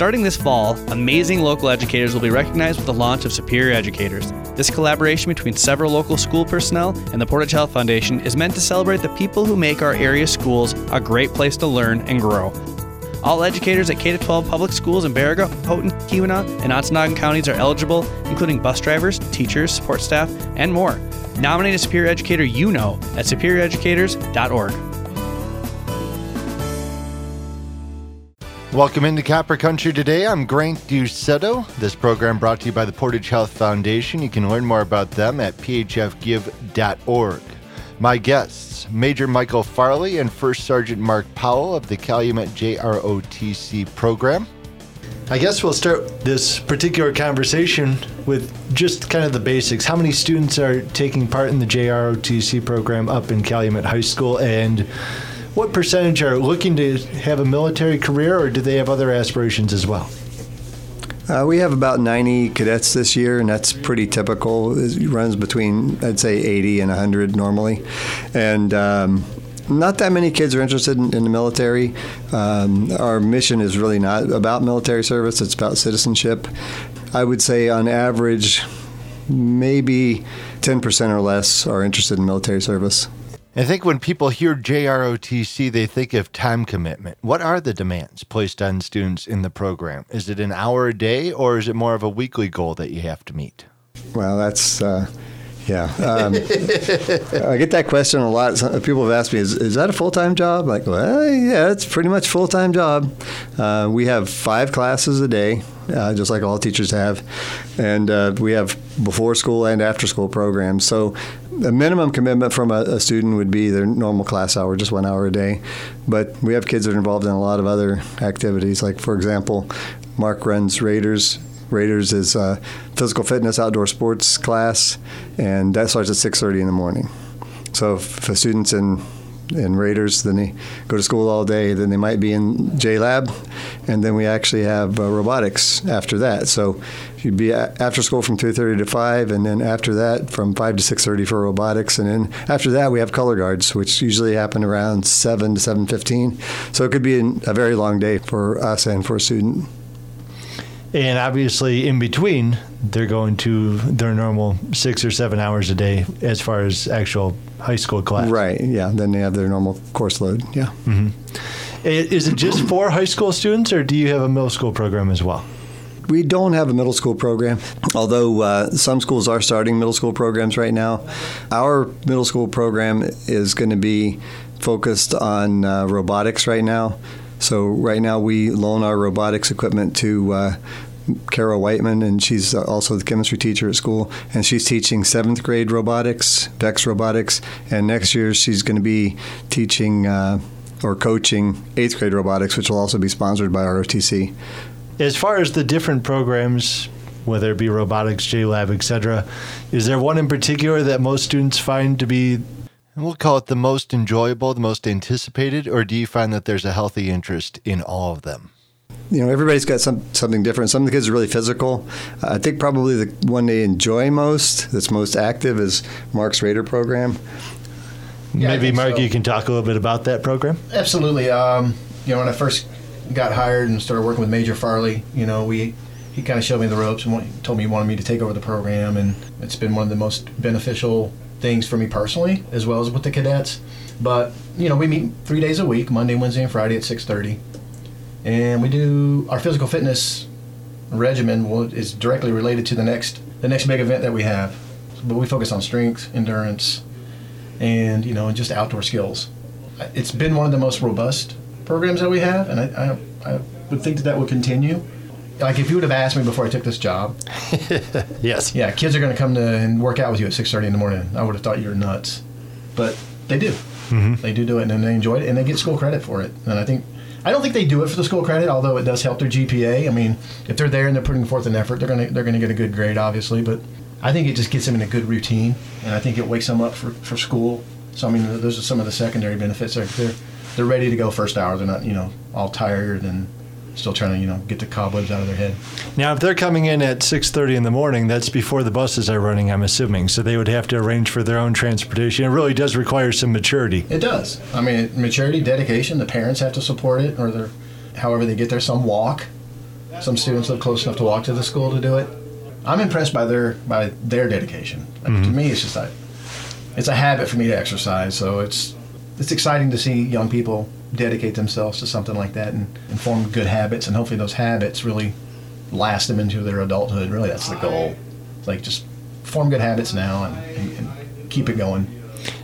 Starting this fall, amazing local educators will be recognized with the launch of Superior Educators. This collaboration between several local school personnel and the Portage Health Foundation is meant to celebrate the people who make our area schools a great place to learn and grow. All educators at K 12 public schools in Baraga, Houghton, Keweenaw, and Ontonagon counties are eligible, including bus drivers, teachers, support staff, and more. Nominate a superior educator you know at superioreducators.org. Welcome into Copper Country today. I'm Grant Dusetto. This program brought to you by the Portage Health Foundation. You can learn more about them at phfgive.org. My guests, Major Michael Farley and First Sergeant Mark Powell of the Calumet JROTC program. I guess we'll start this particular conversation with just kind of the basics. How many students are taking part in the JROTC program up in Calumet High School and what percentage are looking to have a military career, or do they have other aspirations as well? Uh, we have about 90 cadets this year, and that's pretty typical. It runs between, I'd say, 80 and 100 normally. And um, not that many kids are interested in, in the military. Um, our mission is really not about military service, it's about citizenship. I would say, on average, maybe 10% or less are interested in military service. I think when people hear JROTC, they think of time commitment. What are the demands placed on students in the program? Is it an hour a day, or is it more of a weekly goal that you have to meet? Well, that's. Uh, yeah, um, I get that question a lot. Some people have asked me, "Is, is that a full time job?" Like, well, yeah, it's pretty much full time job. Uh, we have five classes a day, uh, just like all teachers have, and uh, we have before school and after school programs. So, a minimum commitment from a, a, student would be their normal class hour, just one hour a day. But we have kids that are involved in a lot of other activities. Like, for example, Mark runs Raiders Raiders is a physical fitness outdoor sports class, and that starts at 6:30 in the morning. So if a student's in in Raiders, then they go to school all day. Then they might be in J Lab, and then we actually have uh, robotics after that. So you'd be after school from 2:30 to 5, and then after that from 5 to 6:30 for robotics, and then after that we have color guards, which usually happen around 7 to 7:15. So it could be a very long day for us and for a student. And obviously, in between, they're going to their normal six or seven hours a day as far as actual high school class. Right. Yeah. Then they have their normal course load. Yeah. Mm-hmm. Is it just for high school students, or do you have a middle school program as well? We don't have a middle school program, although uh, some schools are starting middle school programs right now. Our middle school program is going to be focused on uh, robotics right now. So right now we loan our robotics equipment to uh, Carol Whiteman, and she's also the chemistry teacher at school, and she's teaching seventh grade robotics, VEX robotics, and next year she's going to be teaching uh, or coaching eighth grade robotics, which will also be sponsored by ROTC. As far as the different programs, whether it be robotics, JLab, etc., is there one in particular that most students find to be we'll call it the most enjoyable, the most anticipated, or do you find that there's a healthy interest in all of them? You know, everybody's got some something different. Some of the kids are really physical. I think probably the one they enjoy most, that's most active, is Mark's Raider program. Yeah, Maybe Mark, so. you can talk a little bit about that program. Absolutely. Um, you know, when I first got hired and started working with Major Farley, you know, we he kind of showed me the ropes and told me he wanted me to take over the program, and it's been one of the most beneficial things for me personally, as well as with the cadets. But you know, we meet three days a week: Monday, Wednesday, and Friday at six thirty, and we do our physical fitness regimen is directly related to the next the next big event that we have. But we focus on strength, endurance, and you know, just outdoor skills. It's been one of the most robust programs that we have, and I, I, I would think that that would continue like if you would have asked me before I took this job, yes, yeah, kids are going to come to and work out with you at six thirty in the morning. I would have thought you were nuts, but they do. Mm-hmm. They do do it, and they enjoy it, and they get school credit for it. And I think I don't think they do it for the school credit, although it does help their GPA. I mean, if they're there and they're putting forth an effort, they're gonna they're gonna get a good grade, obviously. But I think it just gets them in a good routine, and I think it wakes them up for, for school. So I mean, those are some of the secondary benefits. They're they're, they're ready to go first hour. They're not you know all tired and still trying to you know get the cobwebs out of their head. Now, if they're coming in at six thirty in the morning, that's before the buses are running. I'm assuming, so they would have to arrange for their own transportation. It really does require some maturity. It does. I mean, maturity, dedication. The parents have to support it, or they're, however they get there. Some walk. Some students live close enough to walk to the school to do it. I'm impressed by their by their dedication. Like, To mm-hmm. me, it's just like it's a habit for me to exercise. So it's it's exciting to see young people dedicate themselves to something like that and, and form good habits, and hopefully those habits really last them into their adulthood. Really, that's the goal. It's like just form good habits now and, and, and keep it going.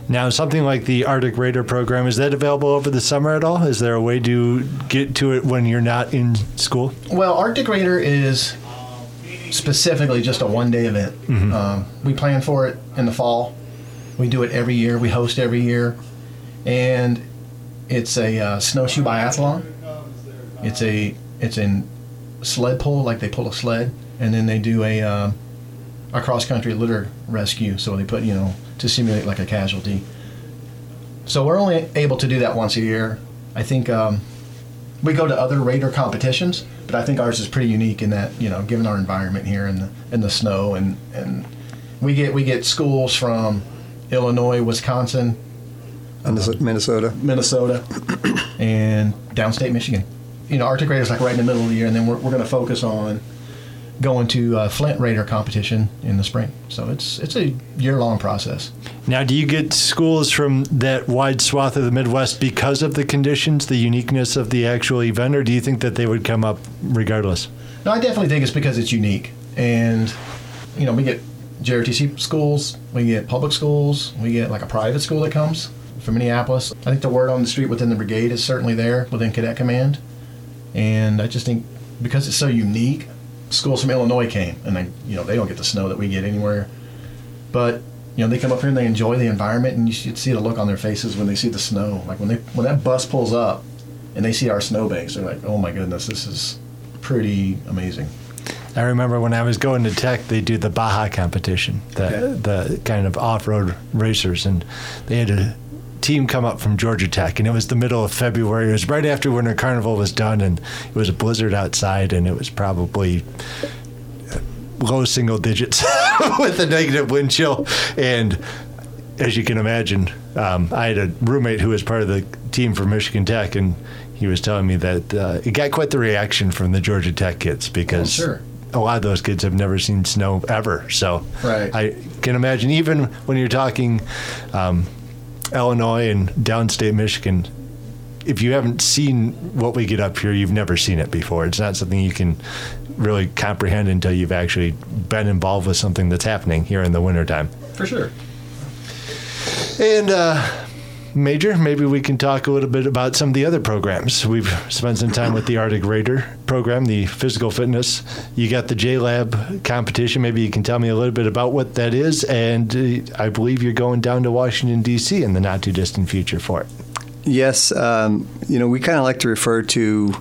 Now, something like the Arctic Raider program, is that available over the summer at all? Is there a way to get to it when you're not in school? Well, Arctic Raider is specifically just a one day event. Um, we plan for it in the fall. We do it every year. We host every year. And it's a uh, snowshoe biathlon. It's a it's in sled pull, like they pull a sled, and then they do a uh, a cross country litter rescue. So they put you know to simulate like a casualty. So we're only able to do that once a year. I think um, we go to other raider competitions, but I think ours is pretty unique in that you know, given our environment here in the the snow and and we get we get schools from Illinois, Wisconsin, Minnesota- Minnesota. Minnesota, and downstate Michigan. You know, Arctic Raider's like right in the middle of the year, and then we're, we're going to focus on going to uh, Flint Raider competition in the spring. So it's it's a year long process. Now, do you get schools from that wide swath of the Midwest because of the conditions, the uniqueness of the actual event, or do you think that they would come up regardless? No, I definitely think it's because it's unique, and you know, we get JROTC schools, we get public schools, we get like a private school that comes from Minneapolis. I think the word on the street within the brigade is certainly there within Cadet Command, and I just think because it's so unique, schools from Illinois came, and they, you know, they don't get the snow that we get anywhere, but you know, they come up here and they enjoy the environment, and you should see the look on their faces when they see the snow. Like when they when that bus pulls up, and they see our snowbanks, they're like, "Oh my goodness, this is pretty amazing." I remember when I was going to Tech, they do the Baja competition, the the kind of off-road racers, and they had a team come up from Georgia Tech, and it was the middle of February. It was right after Winter Carnival was done, and it was a blizzard outside, and it was probably uh, low single digits with a negative wind chill, and as you can imagine, um, I had a roommate who was part of the team for Michigan Tech, and he was telling me that uh, it got quite the reaction from the Georgia Tech kids because Oh, sure. a lot of those kids have never seen snow ever. So Right. I can imagine, even when you're talking um, Illinois and downstate Michigan, if you haven't seen what we get up here, you've never seen it before. It's not something you can really comprehend until you've actually been involved with something that's happening here in the wintertime. For sure. And uh, Major, maybe we can talk a little bit about some of the other programs. We've spent some time with the Arctic Raider program, the physical fitness. You got the J Lab competition. Maybe you can tell me a little bit about what that is. And uh, I believe you're going down to Washington, D.C. in the not too distant future for it. Yes, um, you know, we kind of like to refer to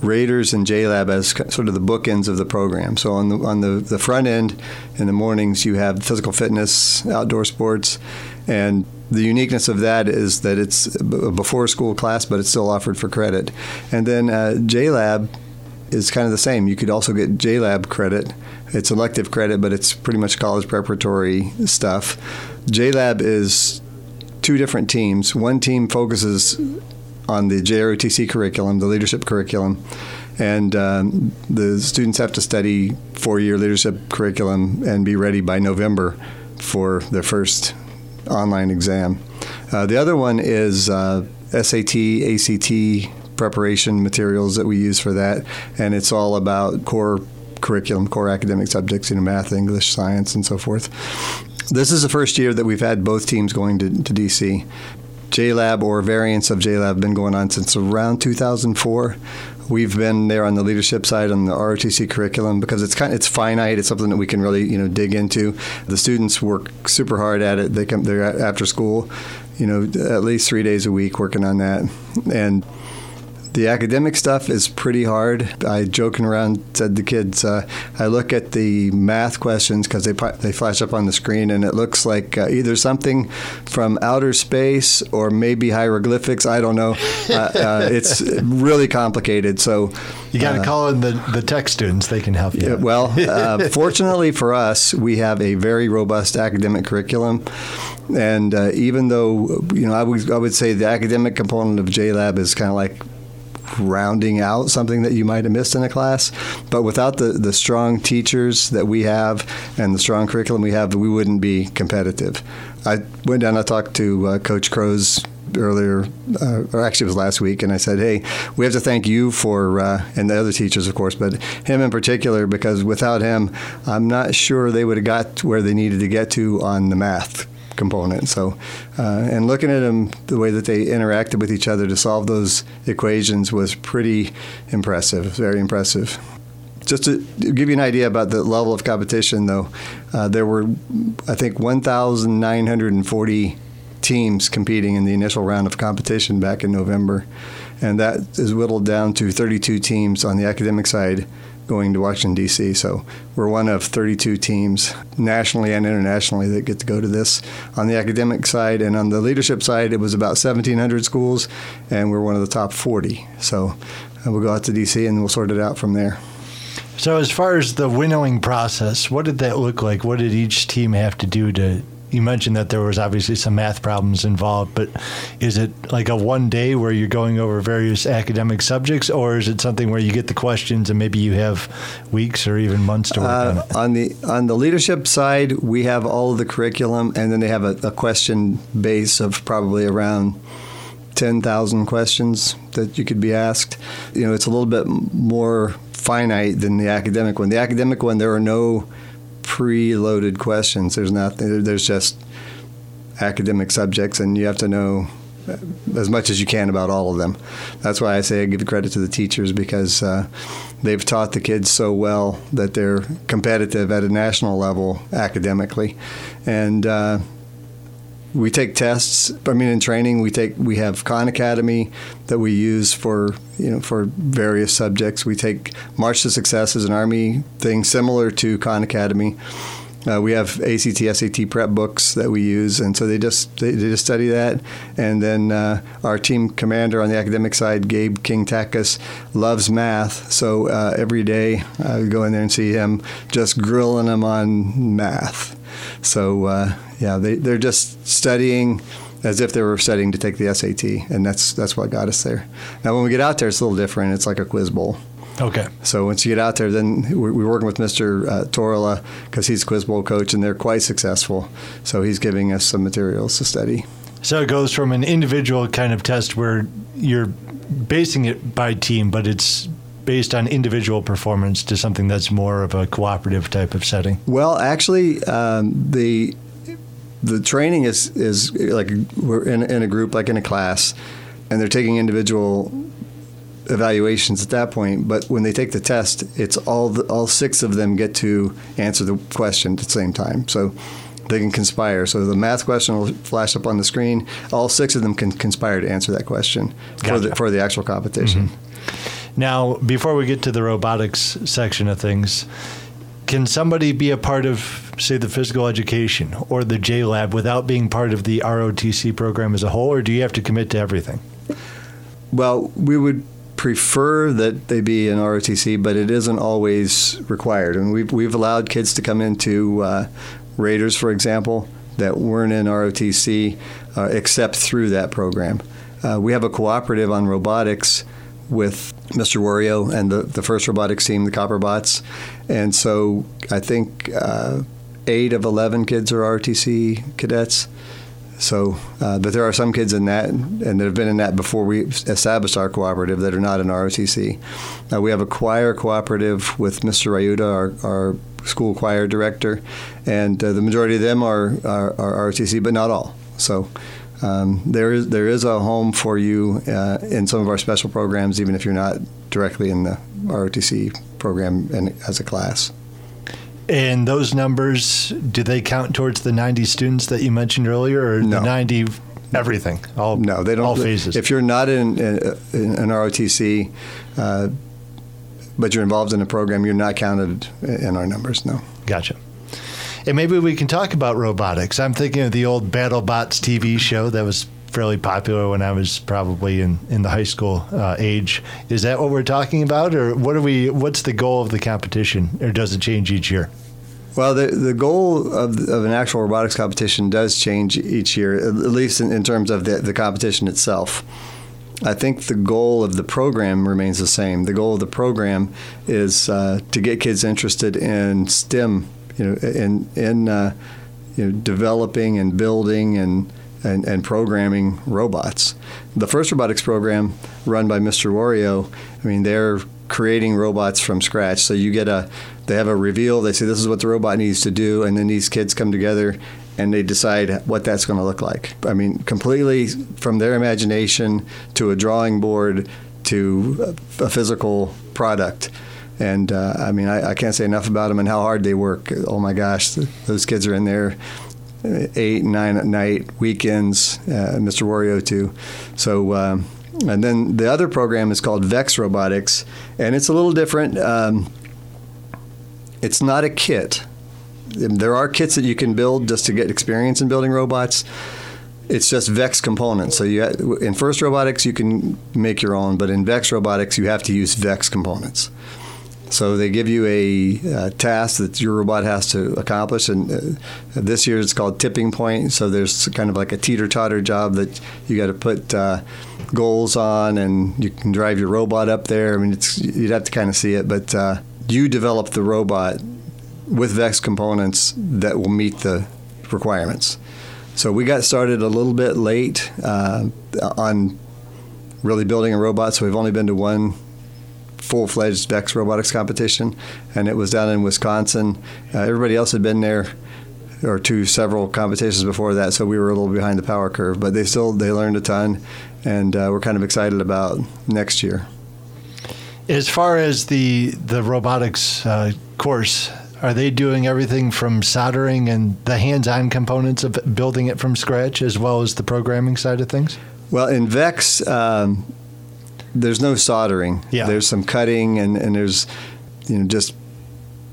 Raiders and JLab as sort of the bookends of the program. So on the on the, the front end, in the mornings, you have physical fitness, outdoor sports, and the uniqueness of that is that it's before school class, but it's still offered for credit. And then uh, JLab is kind of the same. You could also get JLab credit. It's elective credit, but it's pretty much college preparatory stuff. JLab is two different teams. One team focuses on the JROTC curriculum, the leadership curriculum, and um, the students have to study four-year leadership curriculum and be ready by November for their first online exam. Uh, the other one is uh, SAT, ACT preparation materials that we use for that, and it's all about core curriculum, core academic subjects, you know, math, English, science, and so forth. This is the first year that we've had both teams going to, to DC. JLab or variants of JLab have been going on since around 2004. We've been there on the leadership side on the ROTC curriculum because it's kind of, it's finite. It's something that we can really you know dig into. The students work super hard at it. They come they're after school, you know, at least three days a week working on that, and the academic stuff is pretty hard. I joking around said to kids, uh, I look at the math questions because they they flash up on the screen and it looks like uh, either something from outer space or maybe hieroglyphics. I don't know. Uh, uh, it's really complicated. So You got to uh, call in the, the tech students. They can help you. well, uh, fortunately for us, we have a very robust academic curriculum, and uh, even though you know, I would I would say the academic component of JLab is kind of like rounding out something that you might have missed in a class. But without the, the strong teachers that we have and the strong curriculum we have, we wouldn't be competitive. I went down, I talked to uh, Coach Crow's earlier, uh, or actually it was last week, and I said, "Hey, we have to thank you for, uh, and the other teachers, of course, but him in particular, because without him, I'm not sure they would have got where they needed to get to on the math component. So, uh, and looking at them, the way that they interacted with each other to solve those equations was pretty impressive. Very impressive. Just to give you an idea about the level of competition, though, uh, there were, I think, 1,940 teams competing in the initial round of competition back in November. And that is whittled down to 32 teams on the academic side going to Washington, D.C. So we're one of 32 teams nationally and internationally that get to go to this. On the academic side and on the leadership side, it was about 1,700 schools, and we're one of the top 40. So uh, we'll go out to D.C. and we'll sort it out from there. So, as far as the winnowing process, what did that look like? What did each team have to do to you mentioned that there was obviously some math problems involved, but is it like a one day where you're going over various academic subjects, or is it something where you get the questions and maybe you have weeks or even months to work uh, on it? On the on the leadership side, we have all of the curriculum, and then they have a, a question base of probably around. 10,000 questions that you could be asked. You know, it's a little bit more finite than the academic one. The academic one, there are no pre-loaded questions. There's not. There's just academic subjects, and you have to know as much as you can about all of them. That's why I say I give credit to the teachers because uh, they've taught the kids so well that they're competitive at a national level academically, and uh, we take tests. I mean, in training, we take we have Khan Academy that we use for you know for various subjects. We take March to Success as an Army thing similar to Khan Academy. Uh, we have ACT, SAT prep books that we use, and so they just they, they just study that. And then uh, our team commander on the academic side, Gabe King Takas, loves math. So uh, every day I would go in there and see him just grilling them on math. So uh, yeah, they they're just studying as if they were studying to take the SAT, and that's that's what got us there. Now, when we get out there, it's a little different. It's like a quiz bowl. Okay. So once you get out there, then we're, working with Mr. Uh, Torla because he's quiz bowl coach, and they're quite successful. So he's giving us some materials to study. So it goes from an individual kind of test where you're basing it by team, but it's based on individual performance to something that's more of a cooperative type of setting? Well, actually, um, the the training is is like we're in, in a group, like in a class, and they're taking individual evaluations at that point. But when they take the test, it's all the, all six of them get to answer the question at the same time. So they can conspire. So the math question will flash up on the screen. All six of them can conspire to answer that question gotcha. for the for the actual competition. Mm-hmm. Now, before we get to the robotics section of things, can somebody be a part of, say, the physical education or the J Lab without being part of the ROTC program as a whole, or do you have to commit to everything? Well, we would prefer that they be in ROTC, but it isn't always required. And we've, we've allowed kids to come into uh, Raiders, for example, that weren't in ROTC, uh, except through that program. Uh, we have a cooperative on robotics with Mr. Wario and the, the first robotics team, the Copperbots. And so I think uh, eight of 11 kids are ROTC cadets. So, uh, but there are some kids in that and that have been in that before we established our cooperative that are not in ROTC. Uh, we have a choir cooperative with Mr. Ryuta, our, our school choir director, and uh, the majority of them are, are, are ROTC, but not all. So, um, there is there is a home for you uh, in some of our special programs, even if you're not directly in the ROTC program in, as a class. And those numbers, do they count towards the 90 students that you mentioned earlier, or no. the 90 everything? All, no, they don't. All phases. If you're not in, in, in an ROTC, uh, but you're involved in a program, you're not counted in our numbers. No. Gotcha. And maybe we can talk about robotics. I'm thinking of the old BattleBots TV show that was fairly popular when I was probably in, in the high school uh, age. Is that what we're talking about, or what are we? What's the goal of the competition, or does it change each year? Well, the, the goal of, of an actual robotics competition does change each year, at least in, in terms of the, the competition itself. I think the goal of the program remains the same. The goal of the program is uh, to get kids interested in STEM, you know, in in uh, you know developing and building and, and and programming robots. The first robotics program run by Mr. Wario, I mean, they're creating robots from scratch. So you get a they have a reveal. They say this is what the robot needs to do, and then these kids come together and they decide what that's going to look like. I mean, completely from their imagination to a drawing board to a physical product. And uh, I mean, I, I, can't say enough about them and how hard they work. Oh my gosh, those kids are in there eight, nine at night, weekends. Uh, Mr. Wario too. So. Um, and then the other program is called Vex Robotics, and it's a little different. Um, it's not a kit there are kits that you can build just to get experience in building robots. It's just Vex components. So you in First Robotics you can make your own, but in Vex Robotics you have to use Vex components. So they give you a uh, task that your robot has to accomplish, and uh, this year it's called tipping point. So there's kind of like a teeter totter job that you got to put uh, goals on, and you can drive your robot up there. I mean, you'd have to kind of see it, but uh, you develop the robot with Vex components that will meet the requirements. So we got started a little bit late uh, on really building a robot. So we've only been to one full-fledged Vex robotics competition, and it was down in Wisconsin. Uh, everybody else had been there or to several competitions before that, so we were a little behind the power curve. But they still they learned a ton, and uh, we're kind of excited about next year. As far as the the robotics uh, course, are they doing everything from soldering and the hands-on components of building it from scratch, as well as the programming side of things? Well, in Vex, um, there's no soldering. Yeah. There's some cutting, and, and there's you know just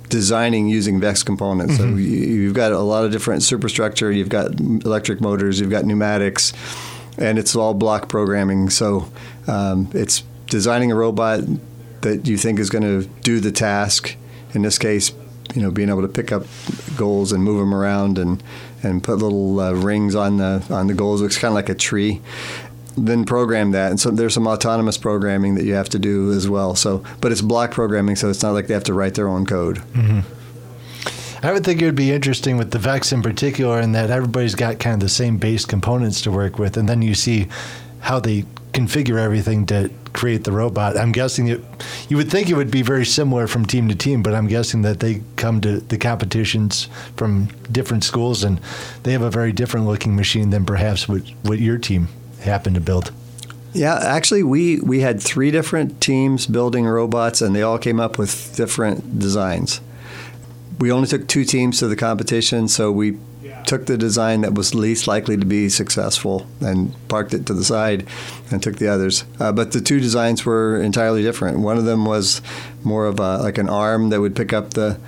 designing using Vex components. Mm-hmm. So you, have got a lot of different superstructure. You've got electric motors. You've got pneumatics, and it's all block programming. So um, it's designing a robot that you think is going to do the task. In this case, you know, being able to pick up goals and move them around and and put little uh, rings on the on the goals. looks kind of like a tree. Then program that, and so there's some autonomous programming that you have to do as well. So, but it's block programming, so it's not like they have to write their own code. Mm-hmm. I would think it would be interesting with the Vex in particular, in that everybody's got kind of the same base components to work with, and then you see how they configure everything to create the robot. I'm guessing it. You would think it would be very similar from team to team, but I'm guessing that they come to the competitions from different schools and they have a very different looking machine than perhaps what, what your team happened to build. Yeah, actually, we we had three different teams building robots, and they all came up with different designs. We only took two teams to the competition, so we took the design that was least likely to be successful and parked it to the side and took the others. Uh, but the two designs were entirely different. One of them was more of a, like an arm that would pick up the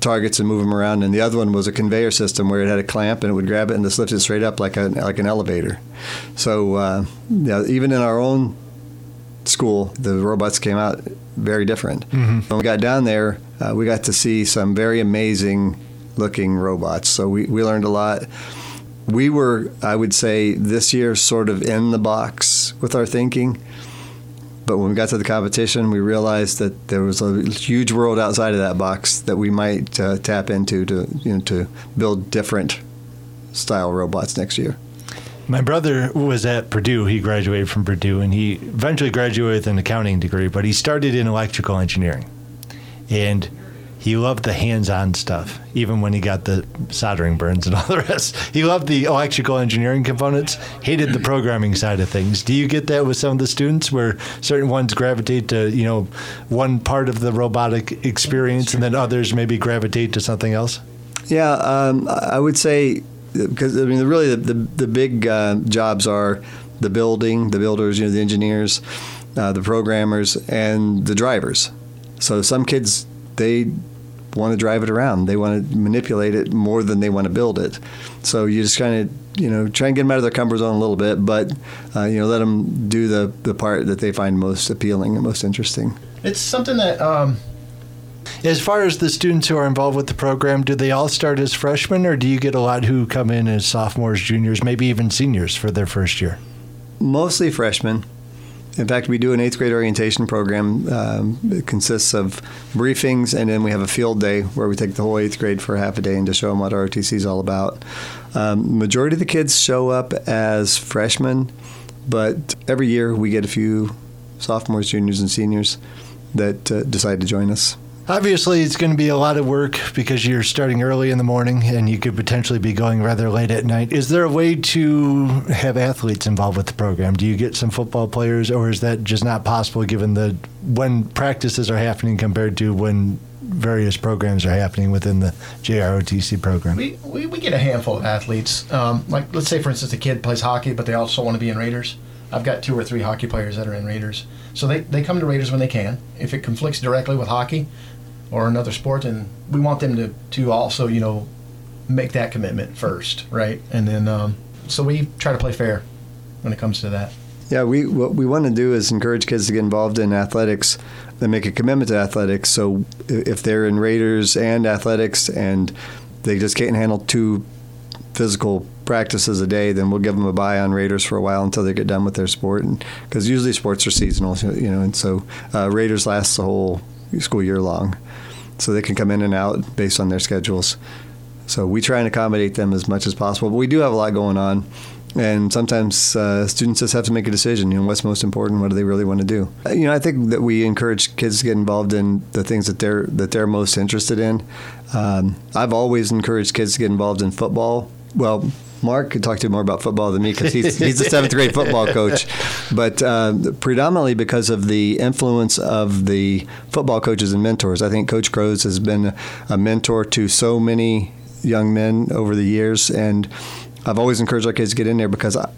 targets and move them around, and the other one was a conveyor system where it had a clamp and it would grab it and just lift it straight up like a like an elevator. So uh, yeah, even in our own school, the robots came out very different. Mm-hmm. When we got down there, uh, we got to see some very amazing looking robots. So we, we learned a lot. We were, I would say, this year sort of in the box with our thinking. But when we got to the competition, we realized that there was a huge world outside of that box that we might uh, tap into to, you know, to build different style robots next year. My brother was at Purdue. He graduated from Purdue, and he eventually graduated with an accounting degree. But he started in electrical engineering, and he loved the hands-on stuff, even when he got the soldering burns and all the rest. He loved the electrical engineering components, hated the programming side of things. Do you get that with some of the students, where certain ones gravitate to you know one part of the robotic experience, and then others maybe gravitate to something else? Yeah, um, I would say because I mean, really, the the, the big uh, jobs are the building, the builders, you know, the engineers, uh, the programmers, and the drivers. So some kids they want to drive it around. They want to manipulate it more than they want to build it. So you just kind of you know try and get them out of their comfort zone a little bit, but uh, you know let them do the the part that they find most appealing and most interesting. It's something that. Um as far as the students who are involved with the program, do they all start as freshmen, or do you get a lot who come in as sophomores, juniors, maybe even seniors for their first year? Mostly freshmen. In fact, we do an eighth grade orientation program. Um, it consists of briefings, and then we have a field day where we take the whole eighth grade for half a day and to show them what ROTC is all about. Um, majority of the kids show up as freshmen, but every year we get a few sophomores, juniors, and seniors that uh, decide to join us. Obviously, it's going to be a lot of work because you're starting early in the morning and you could potentially be going rather late at night. Is there a way to have athletes involved with the program? Do you get some football players, or is that just not possible given the when practices are happening compared to when various programs are happening within the JROTC program? We, we, we get a handful of athletes. Um, like, let's say, for instance, a kid plays hockey, but they also want to be in Raiders. I've got two or three hockey players that are in Raiders. So they, they come to Raiders when they can. If it conflicts directly with hockey or another sport, and we want them to, to also, you know, make that commitment first, right? And then, um, so we try to play fair when it comes to that. Yeah, we what we want to do is encourage kids to get involved in athletics and make a commitment to athletics. So if they're in Raiders and athletics and they just can't handle two physical practices a day, then we'll give them a buy on Raiders for a while until they get done with their sport. Because usually sports are seasonal, you know, and so uh, Raiders lasts the whole school year long, so they can come in and out based on their schedules. So we try and accommodate them as much as possible. But we do have a lot going on and sometimes uh, students just have to make a decision. You know, what's most important? What do they really want to do? Uh, you know, I think that we encourage kids to get involved in the things that they're that they're most interested in. Um, I've always encouraged kids to get involved in football. Well, Mark could talk to you more about football than me because he's he's a seventh grade football coach, but uh, predominantly because of the influence of the football coaches and mentors. I think Coach Crows has been a mentor to so many young men over the years, and I've always encouraged our kids to get in there because I,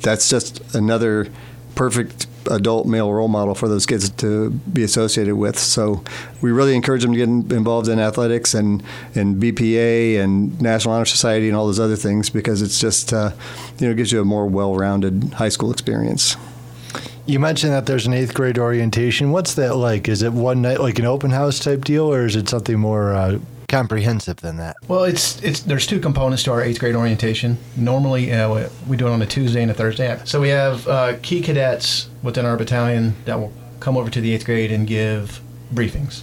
that's just another perfect adult male role model for those kids to be associated with. So we really encourage them to get involved in athletics and, and BPA and National Honor Society and all those other things because it's just, uh, you know, gives you a more well-rounded high school experience. You mentioned that there's an eighth grade orientation. What's that like? Is it one night, like an open house type deal, or is it something more uh, comprehensive than that? Well, it's it's there's two components to our eighth grade orientation. Normally, uh, we do it on a Tuesday and a Thursday. So we have uh, key cadets within our battalion that will come over to the eighth grade and give briefings.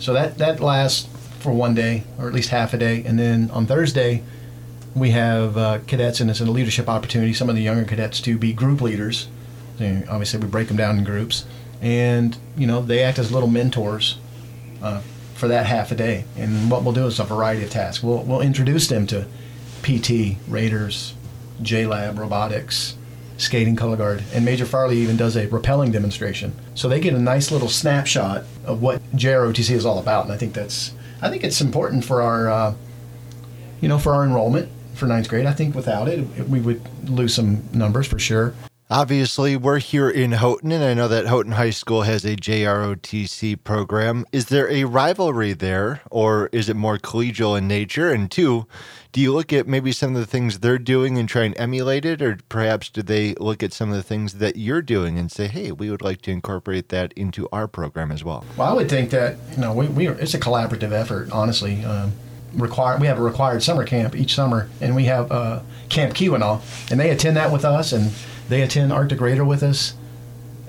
So that that lasts for one day or at least half a day, and then on Thursday we have uh, cadets, and it's a leadership opportunity. Some of the younger cadets to be group leaders. Obviously, we break them down in groups, and you know they act as little mentors uh, for that half a day. And what we'll do is a variety of tasks. We'll, we'll introduce them to PT, Raiders, JLab, robotics, skating color guard. And Major Farley even does a rappelling demonstration. So they get a nice little snapshot of what JROTC is all about. And I think that's, I think it's important for our, uh, you know, for our enrollment for ninth grade. I think without it, we would lose some numbers for sure. Obviously, we're here in Houghton, and I know that Houghton High School has a JROTC program. Is there a rivalry there, or is it more collegial in nature? And two, do you look at maybe some of the things they're doing and try and emulate it, or perhaps do they look at some of the things that you're doing and say, "Hey, we would like to incorporate that into our program as well"? Well, I would think that you know we, we it's a collaborative effort, honestly. Um, required we have a required summer camp each summer, and we have uh, Camp Keweenaw, and they attend that with us and they attend Arctic Raider with us,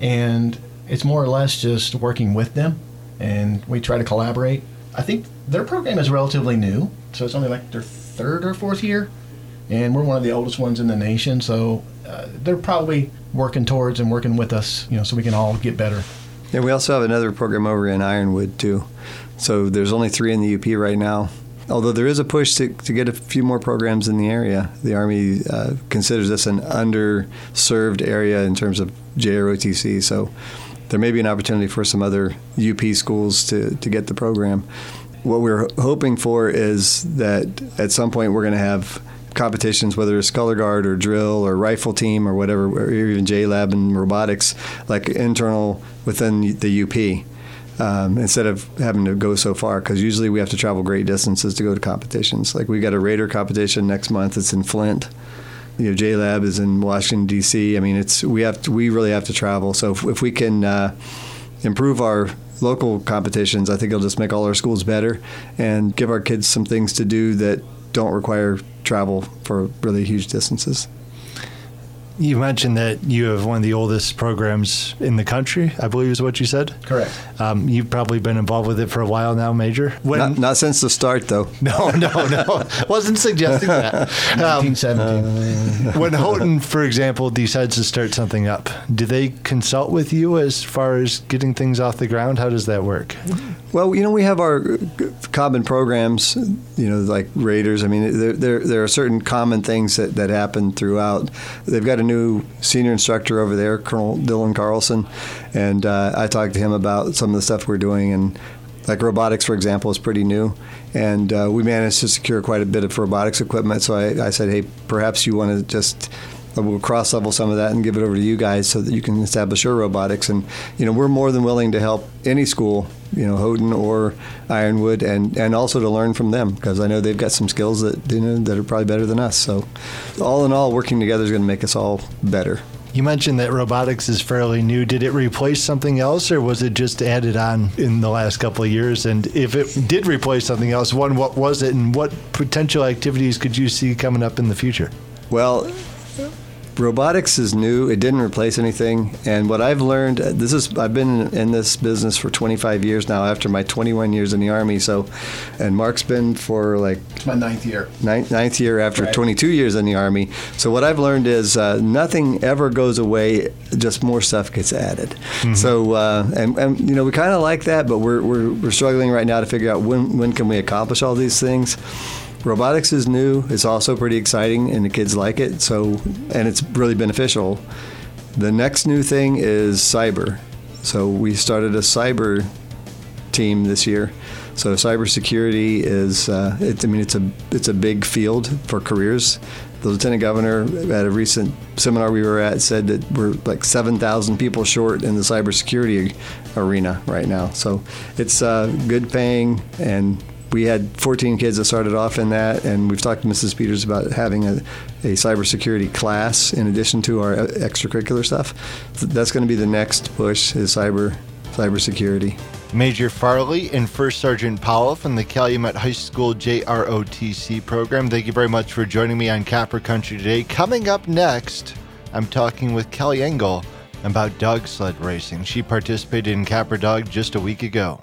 and it's more or less just working with them, and we try to collaborate. I think their program is relatively new, so it's only like their third or fourth year, and we're one of the oldest ones in the nation. So uh, they're probably working towards and working with us, you know, so we can all get better. Yeah, we also have another program over in Ironwood too. So there's only three in the UP right now although there is a push to, to get a few more programs in the area, the Army uh, considers this an underserved area in terms of JROTC. So there may be an opportunity for some other UP schools to, to get the program. What we're hoping for is that at some point we're going to have competitions, whether it's color guard or drill or rifle team or whatever, or even JLab and robotics, like internal within the UP um, instead of having to go so far because usually we have to travel great distances to go to competitions. Like we've got a Raider competition next month. It's in Flint. You know, JLab is in Washington D.C. I mean, it's we have to, we really have to travel. So if, if we can uh, improve our local competitions, I think it'll just make all our schools better and give our kids some things to do that don't require travel for really huge distances. You mentioned that you have one of the oldest programs in the country, I believe is what you said. Correct. Um, you've probably been involved with it for a while now, Major. When, Not, not since the start, though. no, no, no. Wasn't suggesting that. Um, 1917. when Houghton, for example, decides to start something up, do they consult with you as far as getting things off the ground? How does that work? Well, you know, we have our common programs, you know, like Raiders. I mean, there, there, there are certain common things that, that happen throughout. They've got a new senior instructor over there, Colonel Dylan Carlson, and uh, I talked to him about some of the stuff we're doing. And like robotics, for example, is pretty new. And uh, we managed to secure quite a bit of robotics equipment. So I, I said, hey, perhaps you want to just Uh, we'll cross level some of that and give it over to you guys so that you can establish your robotics. And you know, we're more than willing to help any school, you know, Houghton or Ironwood, and and also to learn from them because I know they've got some skills that you know that are probably better than us. So, all in all, working together is going to make us all better. You mentioned that robotics is fairly new. Did it replace something else, or was it just added on in the last couple of years? And if it did replace something else, one, what was it, and what potential activities could you see coming up in the future? Well, robotics is new. It didn't replace anything. And what I've learned, this is I've been in this business for 25 years now. After my 21 years in the army, so, and Mark's been for like It's my ninth year. ninth, ninth year after Right. 22 years in the army. So what I've learned is uh, nothing ever goes away; just more stuff gets added. So uh, and, and you know we kind of like that, but we're, we're we're struggling right now to figure out when when can we accomplish all these things. Robotics is new. It's also pretty exciting, and the kids like it. So and it's really beneficial. The next new thing is cyber. So we started a cyber team this year. So cybersecurity is, uh, it, I mean, it's a it's a big field for careers. The lieutenant governor at a recent seminar we were at said that we're like 7,000 people short in the cybersecurity arena right now. So it's uh, good paying, and we had 14 kids that started off in that, and we've talked to Mrs. Peters about having a, a cybersecurity class in addition to our extracurricular stuff. That's going to be the next push is cyber cybersecurity. Major Farley and First Sergeant Powell from the Calumet High School JROTC program. Thank you very much for joining me on Copper Country today. Coming up next, I'm talking with Kelly Engel about dog sled racing. She participated in CopperDog just a week ago.